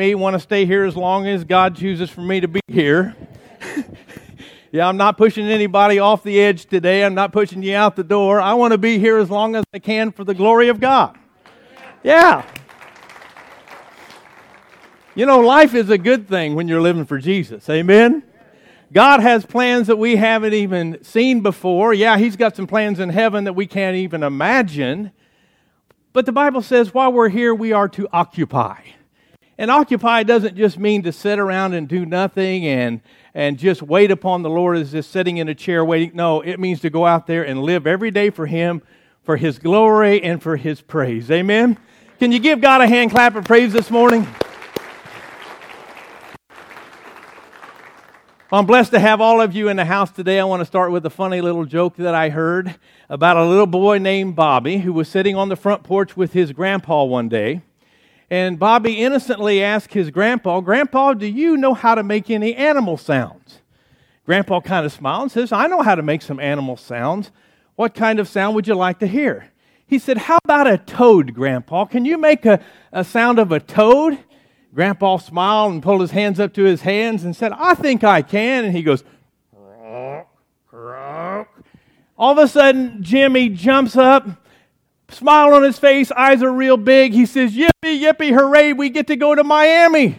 me want to stay here as long as God chooses for me to be here. yeah, I'm not pushing anybody off the edge today. I'm not pushing you out the door. I want to be here as long as I can for the glory of God. Yeah. You know, life is a good thing when you're living for Jesus. Amen? God has plans that we haven't even seen before. Yeah, He's got some plans in heaven that we can't even imagine. But the Bible says while we're here, we are to occupy. And occupy doesn't just mean to sit around and do nothing and, and just wait upon the Lord as just sitting in a chair waiting. No, it means to go out there and live every day for Him, for His glory, and for His praise. Amen? Can you give God a hand clap of praise this morning? I'm blessed to have all of you in the house today. I want to start with a funny little joke that I heard about a little boy named Bobby who was sitting on the front porch with his grandpa one day. And Bobby innocently asked his grandpa, Grandpa, do you know how to make any animal sounds? Grandpa kind of smiled and says, I know how to make some animal sounds. What kind of sound would you like to hear? He said, How about a toad, Grandpa? Can you make a, a sound of a toad? Grandpa smiled and pulled his hands up to his hands and said, I think I can. And he goes, All of a sudden, Jimmy jumps up smile on his face, eyes are real big. He says, Yippee, yippee, hooray, we get to go to Miami.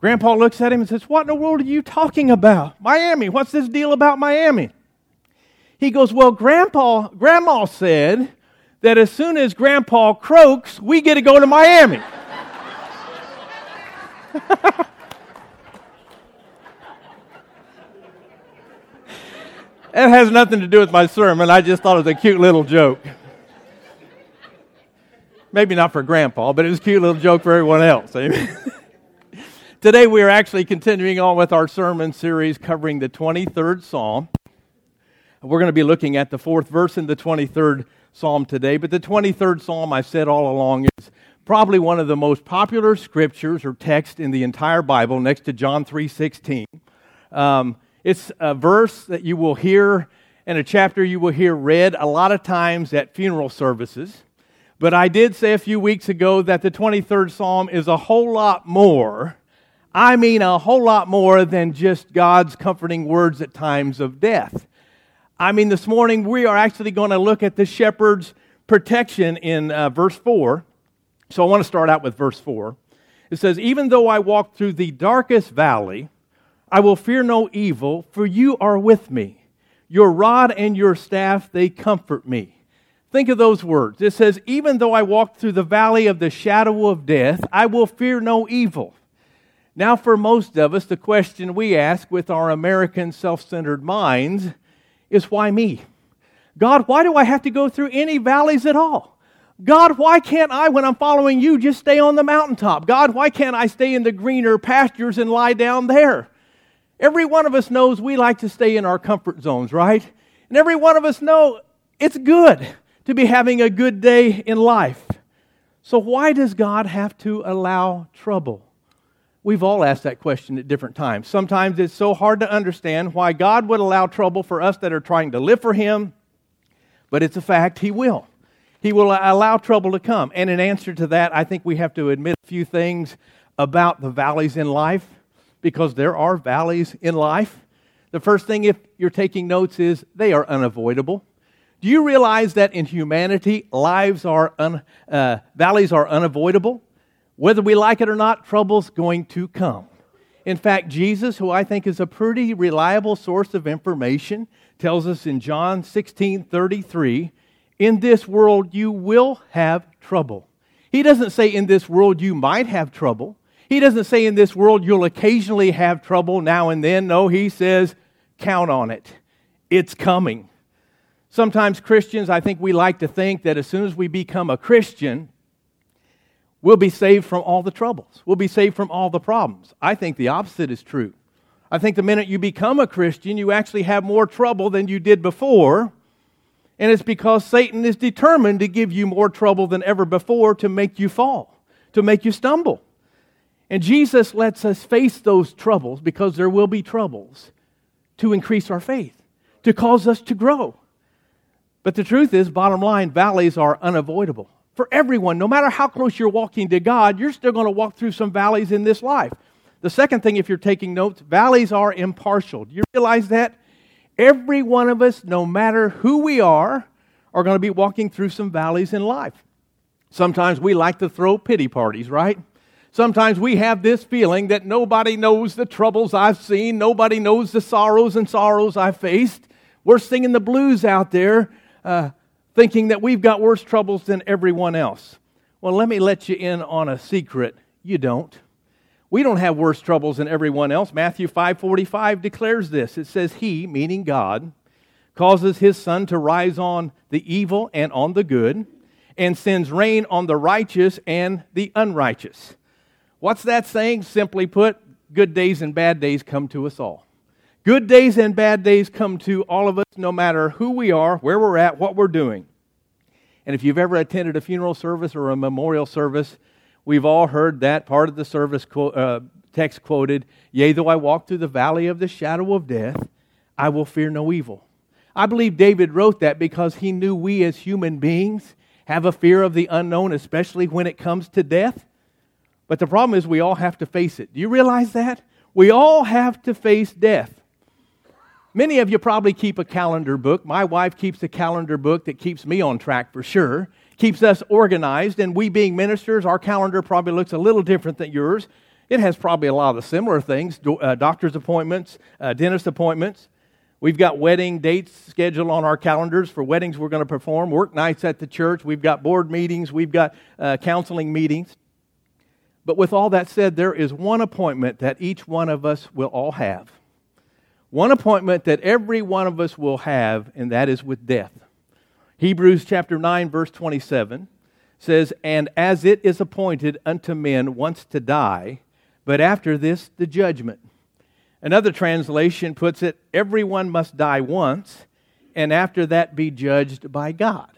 Grandpa looks at him and says, What in the world are you talking about? Miami, what's this deal about Miami? He goes, Well, Grandpa, Grandma said that as soon as Grandpa croaks, we get to go to Miami. That has nothing to do with my sermon. I just thought it was a cute little joke. Maybe not for grandpa, but it was a cute little joke for everyone else. Today we are actually continuing on with our sermon series covering the 23rd Psalm. We're going to be looking at the fourth verse in the 23rd Psalm today, but the 23rd Psalm, I've said all along, is probably one of the most popular scriptures or text in the entire Bible next to John 3.16. Um, it's a verse that you will hear and a chapter you will hear read a lot of times at funeral services. But I did say a few weeks ago that the 23rd Psalm is a whole lot more. I mean, a whole lot more than just God's comforting words at times of death. I mean, this morning we are actually going to look at the shepherd's protection in uh, verse 4. So I want to start out with verse 4. It says, Even though I walk through the darkest valley, I will fear no evil, for you are with me. Your rod and your staff, they comfort me. Think of those words. It says, Even though I walk through the valley of the shadow of death, I will fear no evil. Now, for most of us, the question we ask with our American self centered minds is why me? God, why do I have to go through any valleys at all? God, why can't I, when I'm following you, just stay on the mountaintop? God, why can't I stay in the greener pastures and lie down there? Every one of us knows we like to stay in our comfort zones, right? And every one of us know it's good to be having a good day in life. So, why does God have to allow trouble? We've all asked that question at different times. Sometimes it's so hard to understand why God would allow trouble for us that are trying to live for Him, but it's a fact, He will. He will allow trouble to come. And in answer to that, I think we have to admit a few things about the valleys in life, because there are valleys in life. The first thing, if you're taking notes, is they are unavoidable. Do you realize that in humanity, lives are un, uh, valleys are unavoidable? Whether we like it or not, trouble's going to come. In fact, Jesus, who I think is a pretty reliable source of information, tells us in John 16 33, in this world you will have trouble. He doesn't say in this world you might have trouble. He doesn't say in this world you'll occasionally have trouble now and then. No, he says count on it. It's coming. Sometimes Christians, I think we like to think that as soon as we become a Christian, we'll be saved from all the troubles. We'll be saved from all the problems. I think the opposite is true. I think the minute you become a Christian, you actually have more trouble than you did before. And it's because Satan is determined to give you more trouble than ever before to make you fall, to make you stumble. And Jesus lets us face those troubles because there will be troubles to increase our faith, to cause us to grow. But the truth is, bottom line, valleys are unavoidable. for everyone. No matter how close you're walking to God, you're still going to walk through some valleys in this life. The second thing, if you're taking notes, valleys are impartial. Do you realize that? Every one of us, no matter who we are, are going to be walking through some valleys in life. Sometimes we like to throw pity parties, right? Sometimes we have this feeling that nobody knows the troubles I've seen, nobody knows the sorrows and sorrows I've faced. We're singing the blues out there, uh, thinking that we've got worse troubles than everyone else. Well, let me let you in on a secret. You don't. We don't have worse troubles than everyone else. Matthew 5:45 declares this. It says he, meaning God, causes his sun to rise on the evil and on the good, and sends rain on the righteous and the unrighteous. What's that saying? Simply put, good days and bad days come to us all. Good days and bad days come to all of us, no matter who we are, where we're at, what we're doing. And if you've ever attended a funeral service or a memorial service, we've all heard that part of the service uh, text quoted Yea, though I walk through the valley of the shadow of death, I will fear no evil. I believe David wrote that because he knew we as human beings have a fear of the unknown, especially when it comes to death. But the problem is, we all have to face it. Do you realize that? We all have to face death. Many of you probably keep a calendar book. My wife keeps a calendar book that keeps me on track for sure, keeps us organized. And we, being ministers, our calendar probably looks a little different than yours. It has probably a lot of the similar things uh, doctor's appointments, uh, dentist appointments. We've got wedding dates scheduled on our calendars for weddings we're going to perform, work nights at the church. We've got board meetings, we've got uh, counseling meetings. But with all that said, there is one appointment that each one of us will all have. One appointment that every one of us will have, and that is with death. Hebrews chapter 9, verse 27 says, And as it is appointed unto men once to die, but after this the judgment. Another translation puts it, Everyone must die once, and after that be judged by God.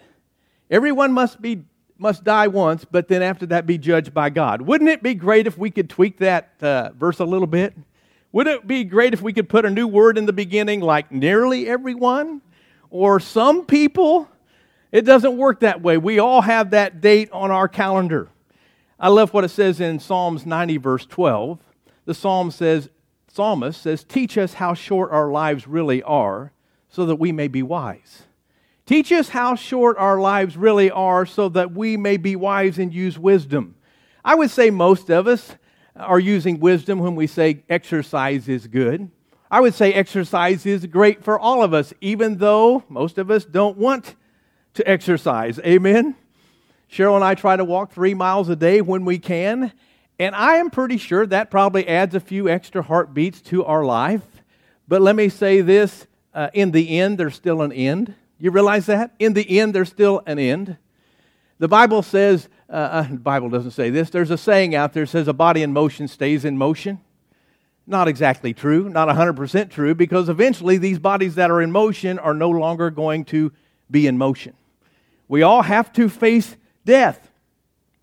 Everyone must be must die once, but then after that be judged by God. Wouldn't it be great if we could tweak that uh, verse a little bit? Wouldn't it be great if we could put a new word in the beginning like nearly everyone or some people? It doesn't work that way. We all have that date on our calendar. I love what it says in Psalms 90, verse 12. The psalm says, psalmist says, Teach us how short our lives really are so that we may be wise. Teach us how short our lives really are so that we may be wise and use wisdom. I would say most of us are using wisdom when we say exercise is good. I would say exercise is great for all of us, even though most of us don't want to exercise. Amen? Cheryl and I try to walk three miles a day when we can, and I am pretty sure that probably adds a few extra heartbeats to our life. But let me say this uh, in the end, there's still an end. You realize that? In the end, there's still an end. The Bible says, uh, uh, the Bible doesn't say this, there's a saying out there that says a body in motion stays in motion. Not exactly true, not 100% true, because eventually these bodies that are in motion are no longer going to be in motion. We all have to face death.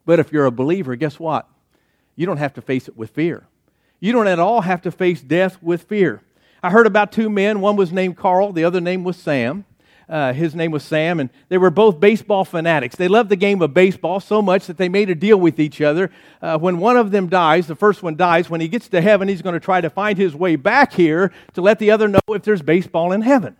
But if you're a believer, guess what? You don't have to face it with fear. You don't at all have to face death with fear. I heard about two men. One was named Carl, the other name was Sam. Uh, his name was Sam, and they were both baseball fanatics. They loved the game of baseball so much that they made a deal with each other. Uh, when one of them dies, the first one dies, when he gets to heaven, he's going to try to find his way back here to let the other know if there's baseball in heaven.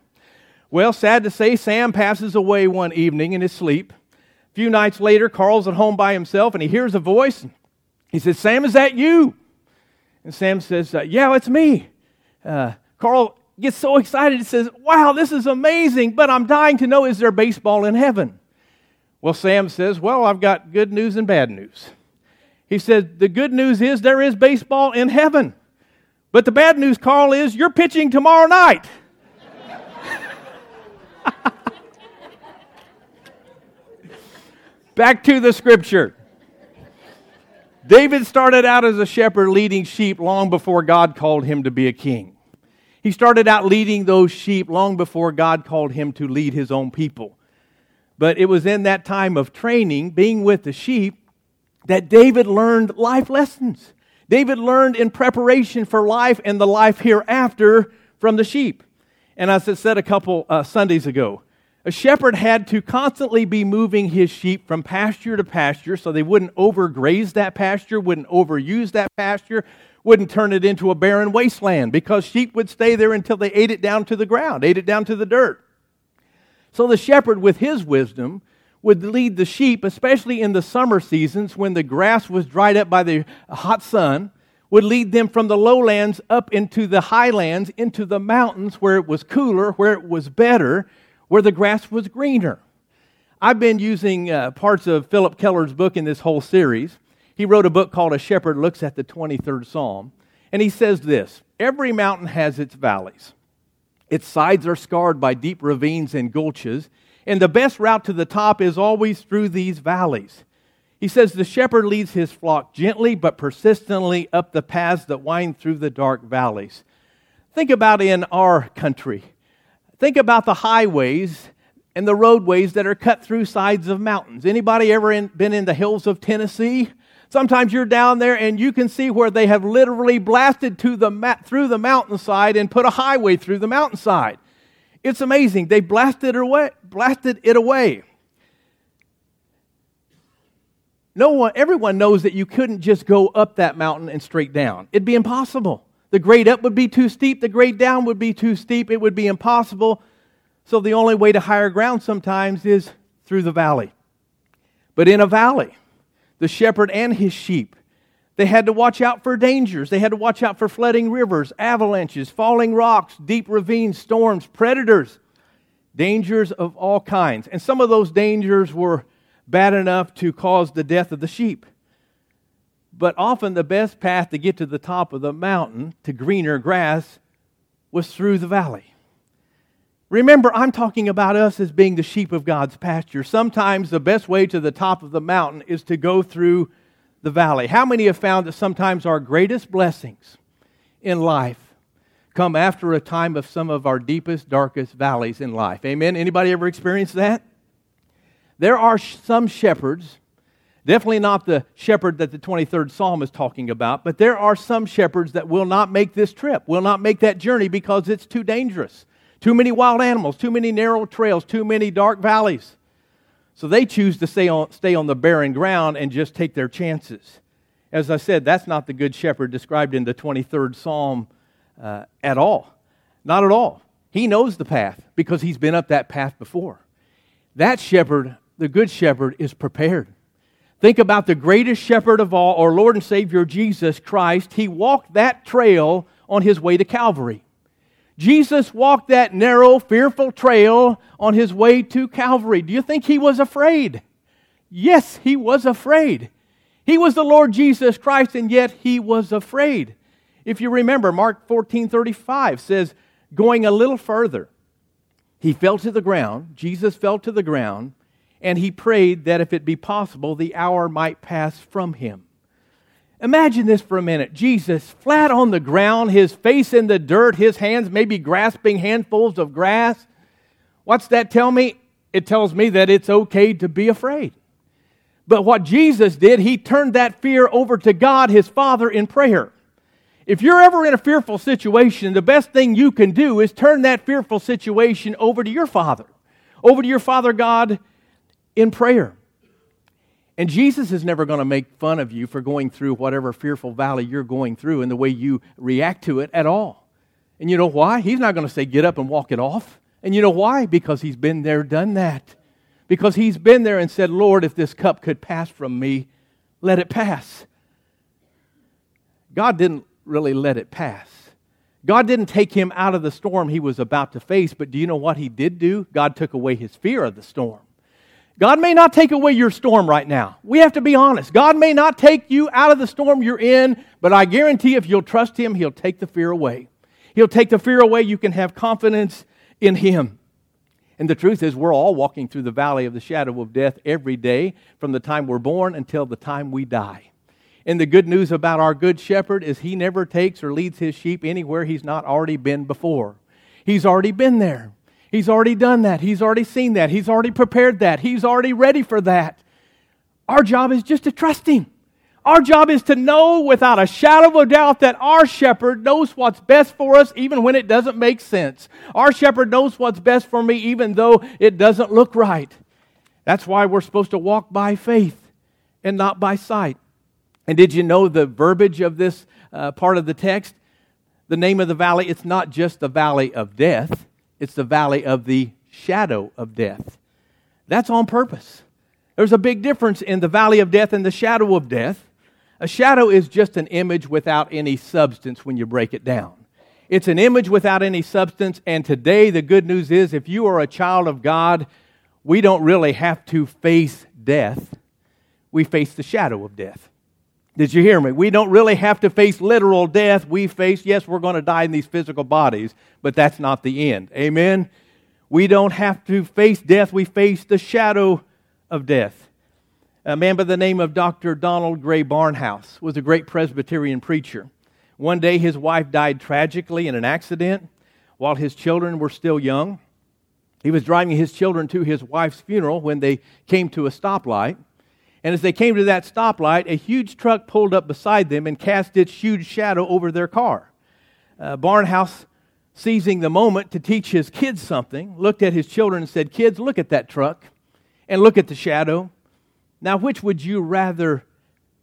Well, sad to say, Sam passes away one evening in his sleep. A few nights later, Carl's at home by himself, and he hears a voice. He says, Sam, is that you? And Sam says, uh, Yeah, it's me. Uh, Carl gets so excited, he says, Wow, this is amazing, but I'm dying to know is there baseball in heaven? Well, Sam says, Well, I've got good news and bad news. He said, The good news is there is baseball in heaven. But the bad news, Carl, is you're pitching tomorrow night. Back to the scripture. David started out as a shepherd leading sheep long before God called him to be a king. He started out leading those sheep long before God called him to lead his own people. But it was in that time of training, being with the sheep, that David learned life lessons. David learned in preparation for life and the life hereafter from the sheep. And as I said a couple uh, Sundays ago, A shepherd had to constantly be moving his sheep from pasture to pasture so they wouldn't overgraze that pasture, wouldn't overuse that pasture, wouldn't turn it into a barren wasteland because sheep would stay there until they ate it down to the ground, ate it down to the dirt. So the shepherd, with his wisdom, would lead the sheep, especially in the summer seasons when the grass was dried up by the hot sun, would lead them from the lowlands up into the highlands, into the mountains where it was cooler, where it was better, where the grass was greener. I've been using uh, parts of Phillip Keller's book in this whole series. He wrote a book called A Shepherd Looks at the 23rd Psalm. And he says this Every mountain has its valleys. Its sides are scarred by deep ravines and gulches, and the best route to the top is always through these valleys. He says the shepherd leads his flock gently but persistently up the paths that wind through the dark valleys. Think about in our country. Think about the highways and the roadways that are cut through sides of mountains. Anybody ever in, been in the hills of Tennessee? Sometimes you're down there and you can see where they have literally blasted to the through the mountainside and put a highway through the mountainside. It's amazing. They blasted it away. Blasted it away. No one, everyone knows that you couldn't just go up that mountain and straight down. It'd be impossible. The grade up would be too steep, the grade down would be too steep, it would be impossible. So the only way to higher ground sometimes is through the valley. But in a valley, the shepherd and his sheep, they had to watch out for dangers. They had to watch out for flooding rivers, avalanches, falling rocks, deep ravines, storms, predators, dangers of all kinds. And some of those dangers were bad enough to cause the death of the sheep. But often the best path to get to the top of the mountain, to greener grass, was through the valley. Remember, I'm talking about us as being the sheep of God's pasture. Sometimes the best way to the top of the mountain is to go through the valley. How many have found that sometimes our greatest blessings in life come after a time of some of our deepest, darkest valleys in life? Amen. Anybody ever experienced that? There are some shepherds Definitely not the shepherd that the 23rd Psalm is talking about, but there are some shepherds that will not make this trip, will not make that journey because it's too dangerous. Too many wild animals, too many narrow trails, too many dark valleys. So they choose to stay on, stay on the barren ground and just take their chances. As I said, that's not the good shepherd described in the 23rd Psalm uh, at all. Not at all. He knows the path because he's been up that path before. That shepherd, the good shepherd, is prepared. Think about the greatest shepherd of all, our Lord and Savior Jesus Christ. He walked that trail on his way to Calvary. Jesus walked that narrow, fearful trail on his way to Calvary. Do you think he was afraid? Yes, he was afraid. He was the Lord Jesus Christ, and yet he was afraid. If you remember, Mark 14 35 says, going a little further, he fell to the ground. Jesus fell to the ground and he prayed that if it be possible, the hour might pass from him. Imagine this for a minute. Jesus, flat on the ground, his face in the dirt, his hands maybe grasping handfuls of grass. What's that tell me? It tells me that it's okay to be afraid. But what Jesus did, he turned that fear over to God, his Father, in prayer. If you're ever in a fearful situation, the best thing you can do is turn that fearful situation over to your Father, over to your Father God in prayer. And Jesus is never going to make fun of you for going through whatever fearful valley you're going through and the way you react to it at all. And you know why? He's not going to say, get up and walk it off. And you know why? Because he's been there, done that. Because he's been there and said, Lord, if this cup could pass from me, let it pass. God didn't really let it pass. God didn't take him out of the storm he was about to face, but do you know what he did do? God took away his fear of the storm. God may not take away your storm right now. We have to be honest. God may not take you out of the storm you're in, but I guarantee if you'll trust Him, He'll take the fear away. He'll take the fear away. You can have confidence in Him. And the truth is, we're all walking through the valley of the shadow of death every day from the time we're born until the time we die. And the good news about our good shepherd is he never takes or leads his sheep anywhere he's not already been before. He's already been there. He's already done that. He's already seen that. He's already prepared that. He's already ready for that. Our job is just to trust Him. Our job is to know without a shadow of a doubt that our shepherd knows what's best for us even when it doesn't make sense. Our shepherd knows what's best for me even though it doesn't look right. That's why we're supposed to walk by faith and not by sight. And did you know the verbiage of this uh, part of the text? The name of the valley, it's not just the valley of death, it's the valley of the shadow of death. That's on purpose. There's a big difference in the valley of death and the shadow of death. A shadow is just an image without any substance when you break it down. It's an image without any substance, and today the good news is if you are a child of God, we don't really have to face death. We face the shadow of death. Did you hear me? We don't really have to face literal death. We face, yes, we're going to die in these physical bodies, but that's not the end. Amen? We don't have to face death. We face the shadow of death. A man by the name of Dr. Donald Grey Barnhouse was a great Presbyterian preacher. One day, his wife died tragically in an accident while his children were still young. He was driving his children to his wife's funeral when they came to a stoplight. And as they came to that stoplight, a huge truck pulled up beside them and cast its huge shadow over their car. Uh, Barnhouse, seizing the moment to teach his kids something, looked at his children and said, Kids, look at that truck and look at the shadow. Now, which would you rather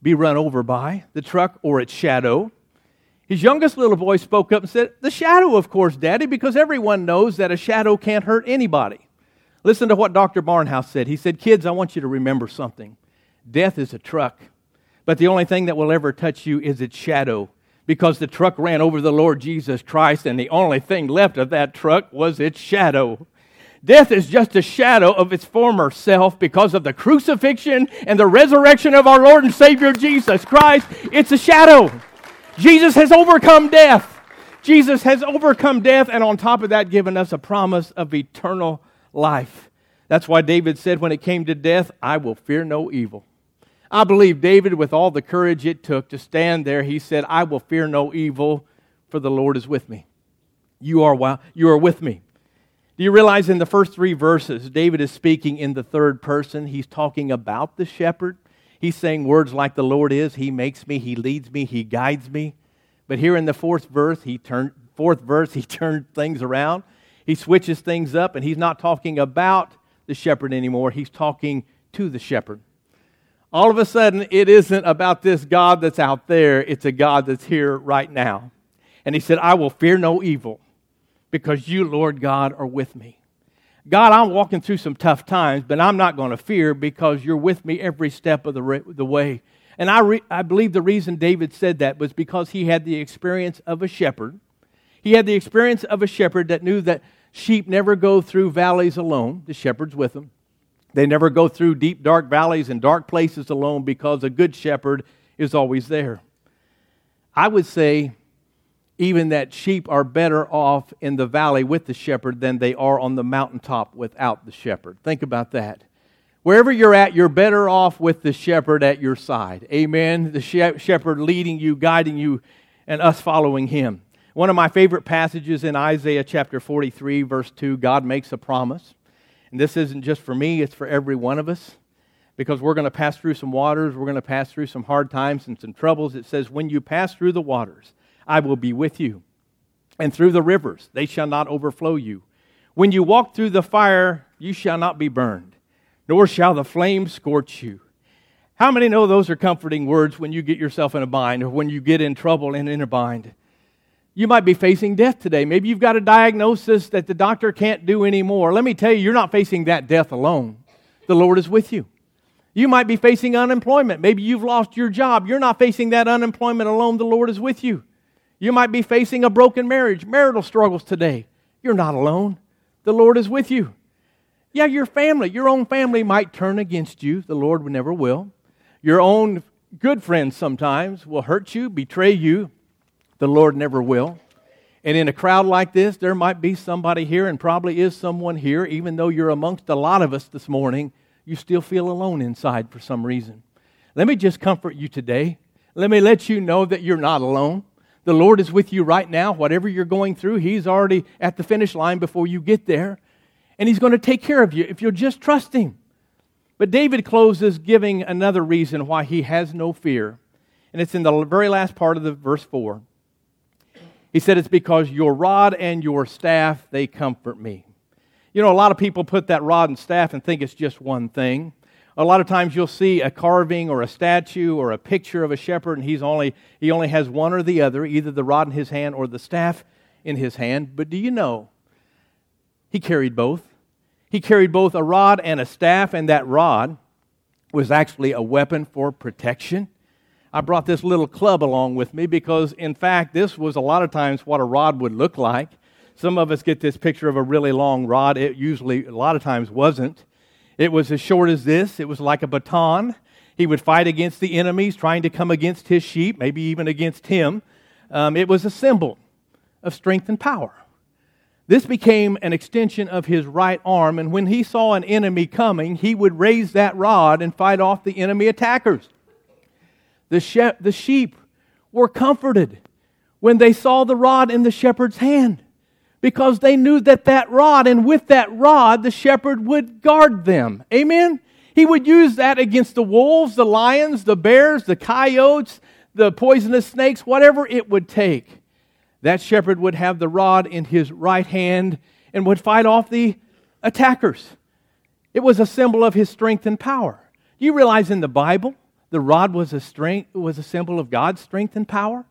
be run over by, the truck or its shadow? His youngest little boy spoke up and said, The shadow, of course, Daddy, because everyone knows that a shadow can't hurt anybody. Listen to what Dr. Barnhouse said. He said, Kids, I want you to remember something. Death is a truck, but the only thing that will ever touch you is its shadow because the truck ran over the Lord Jesus Christ, and the only thing left of that truck was its shadow. Death is just a shadow of its former self because of the crucifixion and the resurrection of our Lord and Savior Jesus Christ. It's a shadow. Jesus has overcome death. Jesus has overcome death, and on top of that, given us a promise of eternal life. That's why David said, when it came to death, I will fear no evil. I believe David, with all the courage it took to stand there, he said, I will fear no evil, for the Lord is with me. You are, you are with me. Do you realize in the first three verses, David is speaking in the third person? He's talking about the shepherd. He's saying words like the Lord is, He makes me, He leads me, He guides me. But here in the fourth verse, he turned fourth verse, he turned things around. He switches things up, and he's not talking about the shepherd anymore. He's talking to the shepherd. All of a sudden, it isn't about this God that's out there, it's a God that's here right now. And he said, I will fear no evil because you, Lord God, are with me. God, I'm walking through some tough times, but I'm not going to fear because you're with me every step of the, re- the way. And I, re- I believe the reason David said that was because he had the experience of a shepherd. He had the experience of a shepherd that knew that sheep never go through valleys alone, the shepherd's with them. They never go through deep, dark valleys and dark places alone because a good shepherd is always there. I would say even that sheep are better off in the valley with the shepherd than they are on the mountaintop without the shepherd. Think about that. Wherever you're at, you're better off with the shepherd at your side. Amen. The shepherd leading you, guiding you, and us following him. One of my favorite passages in Isaiah chapter 43, verse 2, God makes a promise. And this isn't just for me, it's for every one of us. Because we're going to pass through some waters, we're going to pass through some hard times and some troubles. It says, When you pass through the waters, I will be with you. And through the rivers, they shall not overflow you. When you walk through the fire, you shall not be burned, nor shall the flame scorch you. How many know those are comforting words when you get yourself in a bind or when you get in trouble and in a bind? You might be facing death today. Maybe you've got a diagnosis that the doctor can't do anymore. Let me tell you, you're not facing that death alone. The Lord is with you. You might be facing unemployment. Maybe you've lost your job. You're not facing that unemployment alone. The Lord is with you. You might be facing a broken marriage, marital struggles today. You're not alone. The Lord is with you. Yeah, your family, your own family might turn against you. The Lord never will. Your own good friends sometimes will hurt you, betray you. The Lord never will. And in a crowd like this, there might be somebody here, and probably is someone here, even though you're amongst a lot of us this morning, you still feel alone inside for some reason. Let me just comfort you today. Let me let you know that you're not alone. The Lord is with you right now. Whatever you're going through, He's already at the finish line before you get there. And He's going to take care of you if you'll just trust Him. But David closes giving another reason why he has no fear. And it's in the very last part of the verse 4. He said, It's because your rod and your staff, they comfort me. You know, a lot of people put that rod and staff and think it's just one thing. A lot of times you'll see a carving or a statue or a picture of a shepherd, and he's only, he only has one or the other, either the rod in his hand or the staff in his hand. But do you know? He carried both. He carried both a rod and a staff, and that rod was actually a weapon for protection. I brought this little club along with me because, in fact, this was a lot of times what a rod would look like. Some of us get this picture of a really long rod. It usually, a lot of times, wasn't. It was as short as this, it was like a baton. He would fight against the enemies, trying to come against his sheep, maybe even against him. Um, it was a symbol of strength and power. This became an extension of his right arm, and when he saw an enemy coming, he would raise that rod and fight off the enemy attackers. The, she- the sheep were comforted when they saw the rod in the shepherd's hand because they knew that that rod, and with that rod, the shepherd would guard them. Amen? He would use that against the wolves, the lions, the bears, the coyotes, the poisonous snakes, whatever it would take. That shepherd would have the rod in his right hand and would fight off the attackers. It was a symbol of his strength and power. You realize in the Bible, the rod was a, strength, was a symbol of God's strength and power?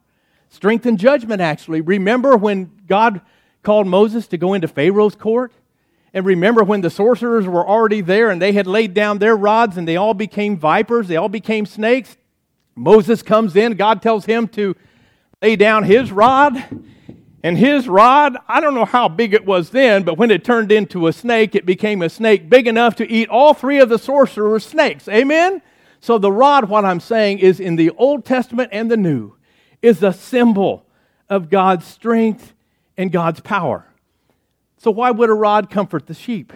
Strength and judgment, actually. Remember when God called Moses to go into Pharaoh's court. And remember when the sorcerers were already there and they had laid down their rods and they all became vipers, they all became snakes. Moses comes in, God tells him to lay down his rod. And his rod, I don't know how big it was then, but when it turned into a snake, it became a snake big enough to eat all three of the sorcerer's snakes. Amen? So the rod, what I'm saying, is in the Old Testament and the New, is a symbol of God's strength and God's power. So, why would a rod comfort the sheep?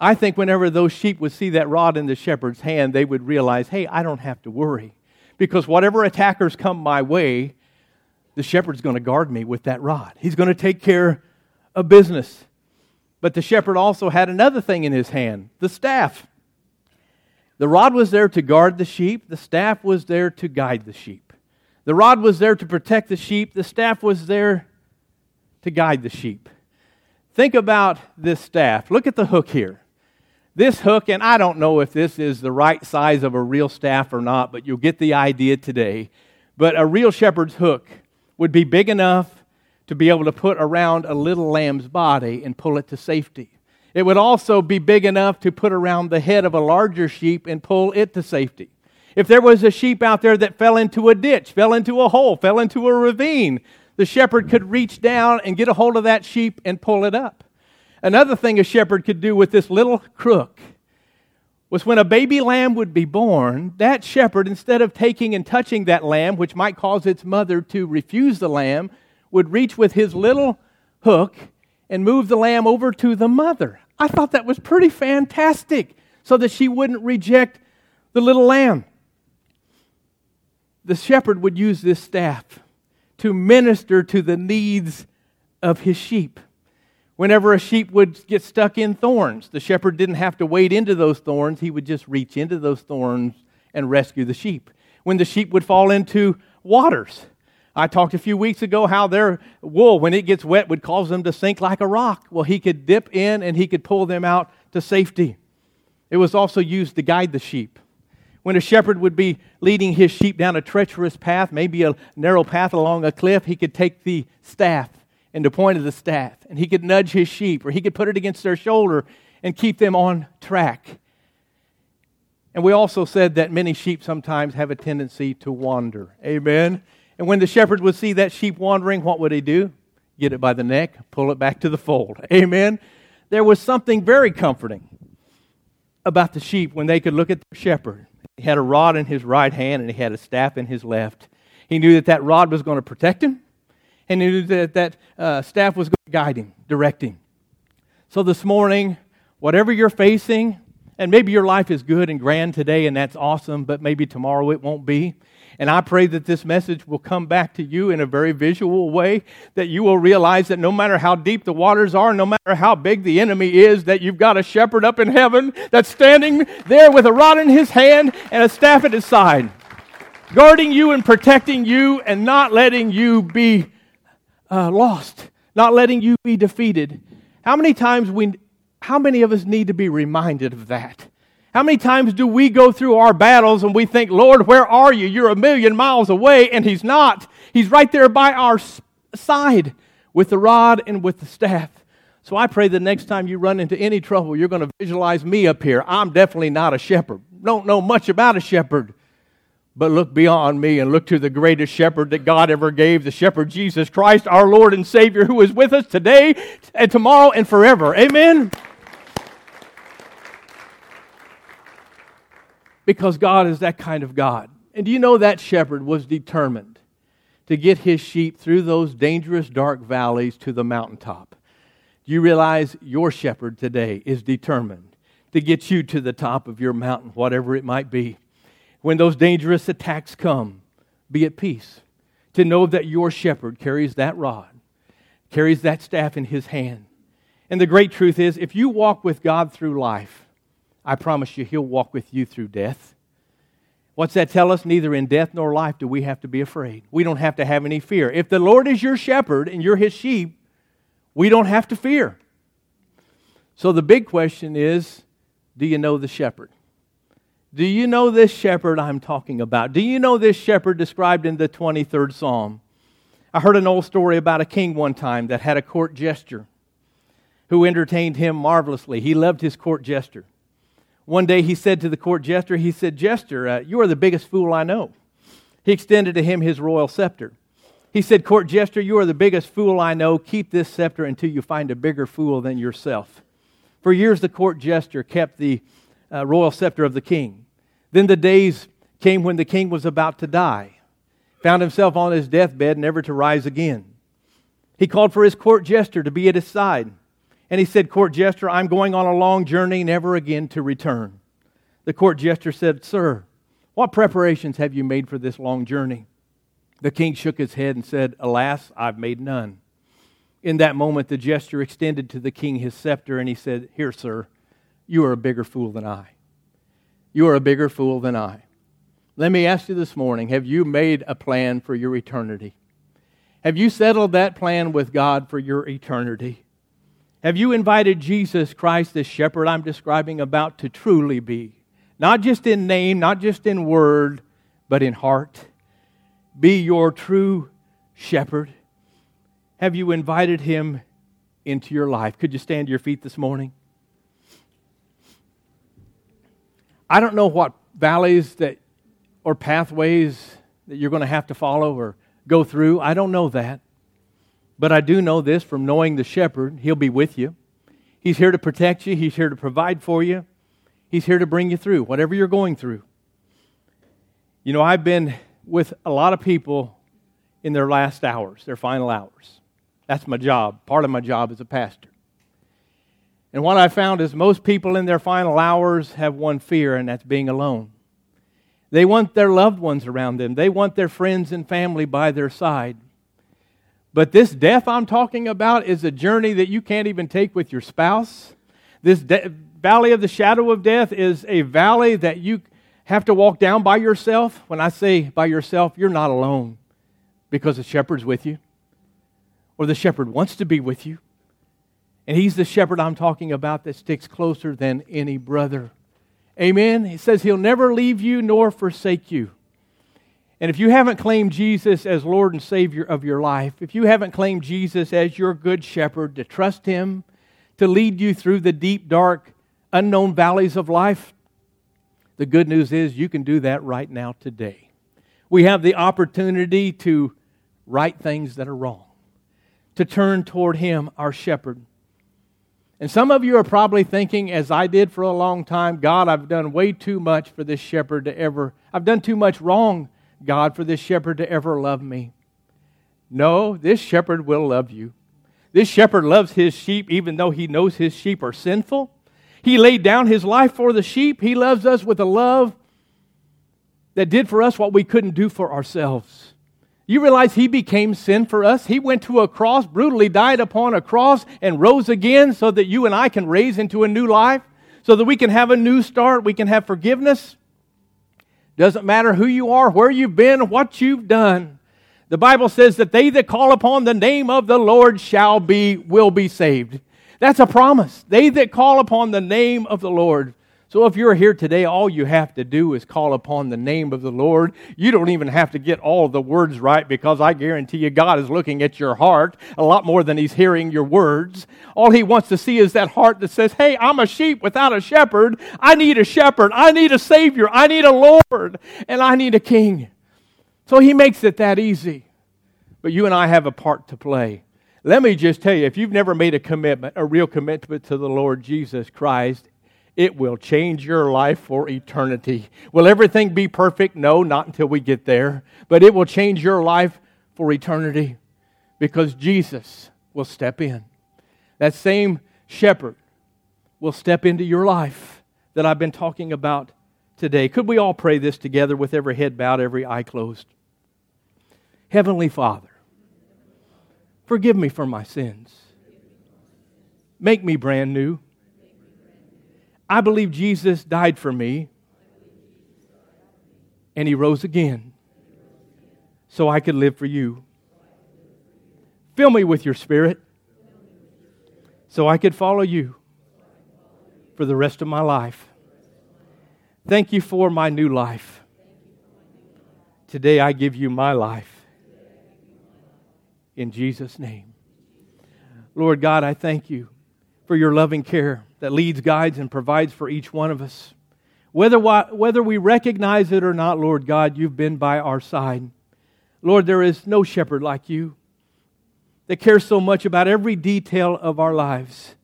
I think whenever those sheep would see that rod in the shepherd's hand, they would realize, hey, I don't have to worry. Because whatever attackers come my way, the shepherd's going to guard me with that rod. He's going to take care of business. But the shepherd also had another thing in his hand the staff. The rod was there to guard the sheep, the staff was there to guide the sheep. The rod was there to protect the sheep, the staff was there to guide the sheep. Think about this staff. Look at the hook here. This hook, and I don't know if this is the right size of a real staff or not, but you'll get the idea today. But a real shepherd's hook would be big enough to be able to put around a little lamb's body and pull it to safety. It would also be big enough to put around the head of a larger sheep and pull it to safety. If there was a sheep out there that fell into a ditch, fell into a hole, fell into a ravine, the shepherd could reach down and get a hold of that sheep and pull it up. Another thing a shepherd could do with this little crook was when a baby lamb would be born, that shepherd, instead of taking and touching that lamb, which might cause its mother to refuse the lamb, would reach with his little hook and move the lamb over to the mother. I thought that was pretty fantastic so that she wouldn't reject the little lamb. The shepherd would use this staff to minister to the needs of his sheep. Whenever a sheep would get stuck in thorns, the shepherd didn't have to wade into those thorns. He would just reach into those thorns and rescue the sheep. When the sheep would fall into waters, I talked a few weeks ago how their wool, when it gets wet, would cause them to sink like a rock. Well, he could dip in and he could pull them out to safety. It was also used to guide the sheep. When a shepherd would be leading his sheep down a treacherous path, maybe a narrow path along a cliff, he could take the staff and the point of the staff, and he could nudge his sheep, or he could put it against their shoulder and keep them on track. And we also said that many sheep sometimes have a tendency to wander. Amen. And when the shepherd would see that sheep wandering, what would he do? Get it by the neck, pull it back to the fold. Amen. There was something very comforting about the sheep when they could look at the shepherd he had a rod in his right hand and he had a staff in his left. He knew that that rod was going to protect him, and he knew that that uh, staff was going to guide him, direct him. So this morning, whatever you're facing, and maybe your life is good and grand today, and that's awesome, but maybe tomorrow it won't be. And I pray that this message will come back to you in a very visual way, that you will realize that no matter how deep the waters are, no matter how big the enemy is, that you've got a shepherd up in heaven that's standing there with a rod in his hand and a staff at his side. guarding you and protecting you and not letting you be uh, lost, not letting you be defeated. How many times we, how many of us need to be reminded of that? How many times do we go through our battles and we think, Lord, where are you? You're a million miles away, and He's not. He's right there by our side with the rod and with the staff. So I pray the next time you run into any trouble, you're going to visualize me up here. I'm definitely not a shepherd. Don't know much about a shepherd. But look beyond me and look to the greatest shepherd that God ever gave, the shepherd Jesus Christ, our Lord and Savior, who is with us today and tomorrow and forever. Amen. Because God is that kind of God. And do you know that shepherd was determined to get his sheep through those dangerous, dark valleys to the mountaintop? Do you realize your shepherd today is determined to get you to the top of your mountain, whatever it might be? when those dangerous attacks come, be at peace. To know that your shepherd carries that rod, carries that staff in his hand. And the great truth is, if you walk with God through life, I promise you, he'll walk with you through death. What's that tell us? Neither in death nor life do we have to be afraid. We don't have to have any fear. If the Lord is your shepherd and you're his sheep, we don't have to fear. So the big question is do you know the shepherd? Do you know this shepherd I'm talking about? Do you know this shepherd described in the 23rd Psalm? I heard an old story about a king one time that had a court jester who entertained him marvelously. He loved his court jester. One day he said to the court jester, he said, Jester, uh, you are the biggest fool I know. He extended to him his royal scepter. He said, Court jester, you are the biggest fool I know. Keep this scepter until you find a bigger fool than yourself. For years, the court jester kept the uh, royal scepter of the king. Then the days came when the king was about to die, found himself on his deathbed, never to rise again. He called for his court jester to be at his side. And he said, Court jester, I'm going on a long journey, never again to return. The court jester said, Sir, what preparations have you made for this long journey? The king shook his head and said, Alas, I've made none. In that moment, the jester extended to the king his scepter and he said, Here, sir, you are a bigger fool than I you are a bigger fool than I. Let me ask you this morning have you made a plan for your eternity? Have you settled that plan with God for your eternity? Have you invited Jesus Christ, the shepherd I'm describing about, to truly be? Not just in name, not just in word, but in heart. Be your true shepherd. Have you invited him into your life? Could you stand to your feet this morning? I don't know what valleys that or pathways that you're going to have to follow or go through. I don't know that. But I do know this from knowing the shepherd, he'll be with you. He's here to protect you, he's here to provide for you. He's here to bring you through whatever you're going through. You know, I've been with a lot of people in their last hours, their final hours. That's my job, part of my job as a pastor. And what I found is most people in their final hours have one fear, and that's being alone. They want their loved ones around them, they want their friends and family by their side. But this death I'm talking about is a journey that you can't even take with your spouse. This de- valley of the shadow of death is a valley that you have to walk down by yourself. When I say by yourself, you're not alone because the shepherd's with you, or the shepherd wants to be with you. And he's the shepherd I'm talking about that sticks closer than any brother. Amen. He says he'll never leave you nor forsake you. And if you haven't claimed Jesus as Lord and Savior of your life, if you haven't claimed Jesus as your good shepherd to trust him to lead you through the deep, dark, unknown valleys of life, the good news is you can do that right now today. We have the opportunity to right things that are wrong, to turn toward him, our shepherd and some of you are probably thinking, as I did for a long time, God, I've done way too much for this shepherd to ever, I've done too much wrong, God, for this shepherd to ever love me. No, this shepherd will love you. This shepherd loves his sheep even though he knows his sheep are sinful. He laid down his life for the sheep. He loves us with a love that did for us what we couldn't do for ourselves. You realize he became sin for us? He went to a cross, brutally died upon a cross, and rose again so that you and I can raise into a new life, so that we can have a new start, we can have forgiveness. Doesn't matter who you are, where you've been, what you've done. The Bible says that they that call upon the name of the Lord shall be, will be saved. That's a promise. They that call upon the name of the Lord. So if you're here today, all you have to do is call upon the name of the Lord. You don't even have to get all the words right because I guarantee you God is looking at your heart a lot more than he's hearing your words. All he wants to see is that heart that says, Hey, I'm a sheep without a shepherd. I need a shepherd. I need a savior. I need a Lord. And I need a king. So he makes it that easy. But you and I have a part to play. Let me just tell you if you've never made a commitment, a real commitment to the Lord Jesus Christ, it will change your life for eternity. Will everything be perfect? No, not until we get there. But it will change your life for eternity because Jesus will step in. That same shepherd will step into your life that I've been talking about today. Could we all pray this together with every head bowed, every eye closed? Heavenly Father, forgive me for my sins. Make me brand new. I believe Jesus died for me and he rose again so I could live for you. Fill me with your spirit so I could follow you for the rest of my life. Thank you for my new life. Today I give you my life. In Jesus' name. Lord God, I thank you for your loving care that leads, guides, and provides for each one of us. Whether, whether we recognize it or not, Lord God, you've been by our side. Lord, there is no shepherd like you that cares so much about every detail of our lives.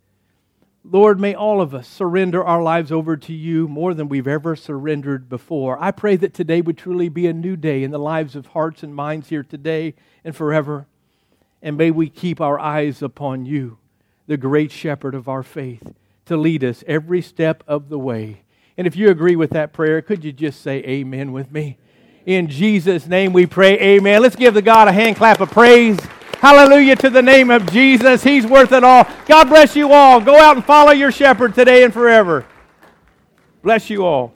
Lord, may all of us surrender our lives over to you more than we've ever surrendered before. I pray that today would truly be a new day in the lives of hearts and minds here today and forever. And may we keep our eyes upon you, the great shepherd of our faith to lead us every step of the way. And if you agree with that prayer, could you just say amen with me? In Jesus' name we pray, amen. Let's give the God a hand clap of praise. Hallelujah to the name of Jesus. He's worth it all. God bless you all. Go out and follow your shepherd today and forever. Bless you all.